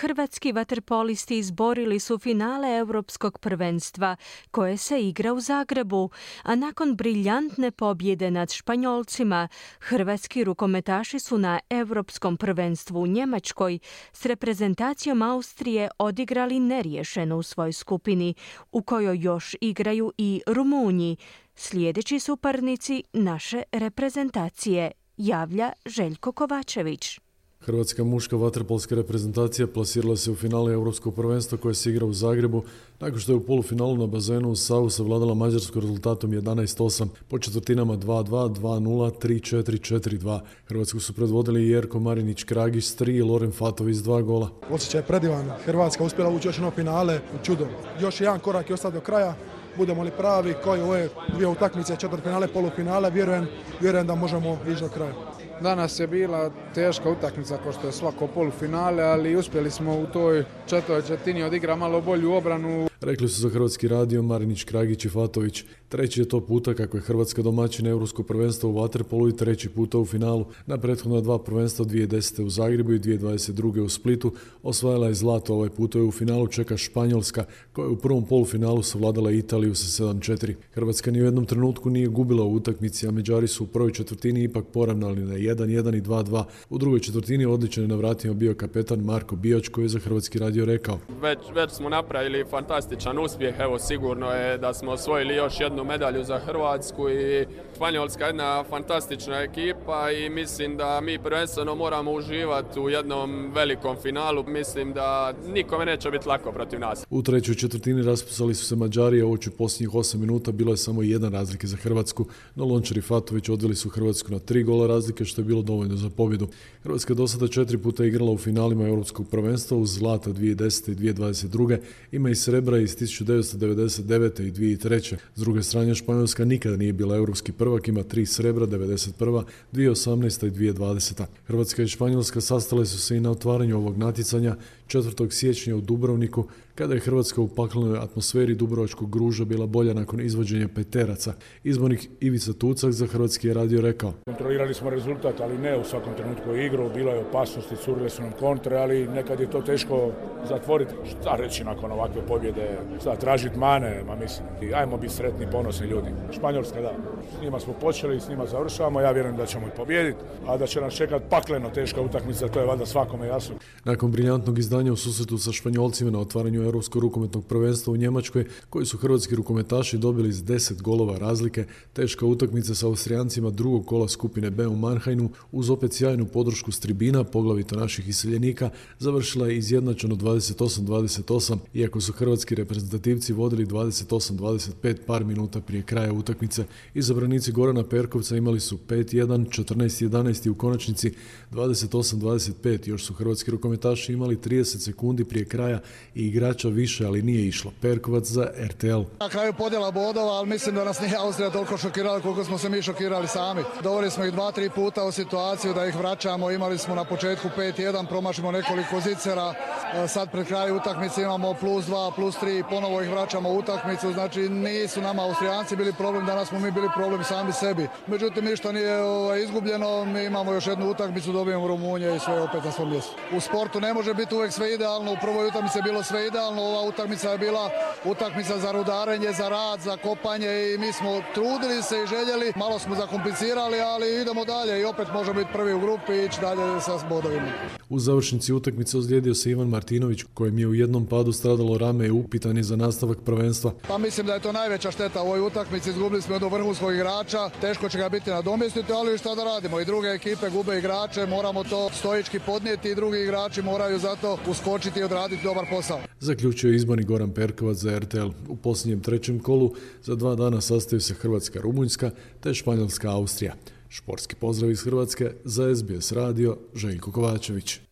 Hrvatski vaterpolisti izborili su finale Europskog prvenstva koje se igra u Zagrebu, a nakon briljantne pobjede nad Španjolcima, hrvatski rukometaši su na Europskom prvenstvu u Njemačkoj s reprezentacijom Austrije odigrali neriješeno u svojoj skupini, u kojoj još igraju i Rumunji, sljedeći suparnici naše reprezentacije, javlja Željko Kovačević. Hrvatska muška vaterpolska reprezentacija plasirala se u finale Europskog prvenstva koje se igra u Zagrebu nakon što je u polufinalu na bazenu u Savu savladala Mađarsku rezultatom 11-8 po četvrtinama 2-2, 2-0, 3-4, 4-2. Hrvatsku su predvodili Jerko Marinić Kragić s 3 i Loren Fatović s 2 gola. Osjećaj je predivan. Hrvatska uspjela ući još jedno finale. Čudo. Još jedan korak je ostao do kraja budemo li pravi koji ove dvije utakmice, četvrt finale, polufinale, vjerujem, vjerujem da možemo ići do kraja. Danas je bila teška utakmica kao što je svako polufinale, ali uspjeli smo u toj četvrtoj četvrtini odigra malo bolju obranu. Rekli su za Hrvatski radio Marinić, Kragić i Fatović. Treći je to puta kako je Hrvatska domaćina Europsko prvenstvo u Waterpolu i treći puta u finalu. Na prethodna dva prvenstva 2010. u Zagrebu i 2022. u Splitu osvajala je zlato. Ovaj puta je u finalu čeka Španjolska koja je u prvom polufinalu savladala Italiju sa 7-4. Hrvatska ni u jednom trenutku nije gubila u utakmici, a Međari su u prvoj četvrtini ipak poravnali na 1-1 i 2-2. U drugoj četvrtini odličan je na vratima bio kapetan Marko Bijač koji je za Hrvatski radio rekao. Već, već smo napravili fantastičan uspjeh, evo sigurno je da smo osvojili još jednu medalju za Hrvatsku i Španjolska je jedna fantastična ekipa i mislim da mi prvenstveno moramo uživati u jednom velikom finalu. Mislim da nikome neće biti lako protiv nas. U trećoj četvrtini raspusali su se Mađari, a u posljednjih 8 minuta bilo je samo jedan razlike za Hrvatsku, no Lončar i Fatović odveli su Hrvatsku na tri gola razlike, što je bilo dovoljno za pobjedu. Hrvatska do sada četiri puta igrala u finalima Europskog prvenstva uz zlata 2010. i 2022. Ima i srebra iz 1999. i 2003. S druge strane, Španjolska nikada nije bila europski prvak, ima tri srebra, 91. 2018. i 2020. Hrvatska i Španjolska sastale su se i na otvaranju ovog natjecanja 4. siječnja u Dubrovniku, kada je Hrvatska u paklenoj atmosferi Dubrovačkog gruža bila bolja nakon izvođenja peteraca. Izbornik Ivica Tucak za Hrvatski je radio rekao. Kontrolirali smo rezultat, ali ne u svakom trenutku igru. Bilo je opasnosti, curile su nam kontre, ali nekad je to teško zatvoriti. Šta reći nakon ovakve pobjede? Šta, tražiti mane? Ma mislim, ajmo biti sretni, ponosni ljudi. Španjolska, da. S njima smo počeli, s njima završavamo. Ja vjerujem da ćemo i pobijediti, a da će nas čekati pakleno teška utakmica, to je valjda svakome jasno. Nakon briljantnog izdanja u susretu sa Španjolcima na otvaranju Europskog rukometnog prvenstva u Njemačkoj, koji su hrvatski rukometaši dobili s 10 golova razlike, teška utakmica sa Austrijancima drugog kola skupine B u Mannheimu, uz opet sjajnu podršku s tribina, poglavito naših iseljenika, završila je izjednačeno 28-28, iako su hrvatski reprezentativci vodili 28-25 par minuta prije kraja utakmice. Izabranici Gorana Perkovca imali su 5-1, 14-11 i u konačnici 28-25. Još su hrvatski rukometaši imali 30 sekundi prije kraja i igrača više, ali nije išlo. Perkovac za RTL. Na kraju podjela bodova, ali mislim da nas nije Austrija toliko šokirala koliko smo se mi šokirali sami. Doveli smo ih dva, tri puta u situaciju da ih vraćamo. Imali smo na početku 5-1, promašimo nekoliko zicera. E, sad pred kraju utakmice imamo plus 2, plus 3 ponovo ih vraćamo u utakmicu. Znači nisu nama Austrijanci bili problem, danas smo mi bili problem sami sebi. Međutim, ništa nije ovaj, izgubljeno. Mi imamo još jednu utakmicu, dobijemo Rumunje i sve opet na svom mjestu. U sportu ne može biti uvijek sve idealno. U prvoj utakmici je bilo sve idealno. Ova utakmica je bila utakmica za rudarenje, za rad, za kopanje i mi smo trudili se i željeli. Malo smo zakomplicirali, ali idemo dalje i opet možemo biti prvi u grupi i ići dalje sa bodovima. U završnici utakmice ozlijedio se Ivan Martinović, kojem je u jednom padu stradalo rame i upitan je za nastavak prvenstva. Pa mislim da je to najveća šteta u ovoj utakmici. Izgubili smo jednog vrhunskog igrača. Teško će ga biti nadomjestiti, ali šta da radimo? I druge ekipe gube igrače, moramo to stojički podnijeti i drugi igrači moraju zato uskočiti i odraditi dobar posao. Zaključio je izborni Goran Perkovac za RTL. U posljednjem trećem kolu za dva dana sastaju se Hrvatska Rumunjska te Španjolska Austrija. Športski pozdrav iz Hrvatske za SBS radio Željko Kovačević.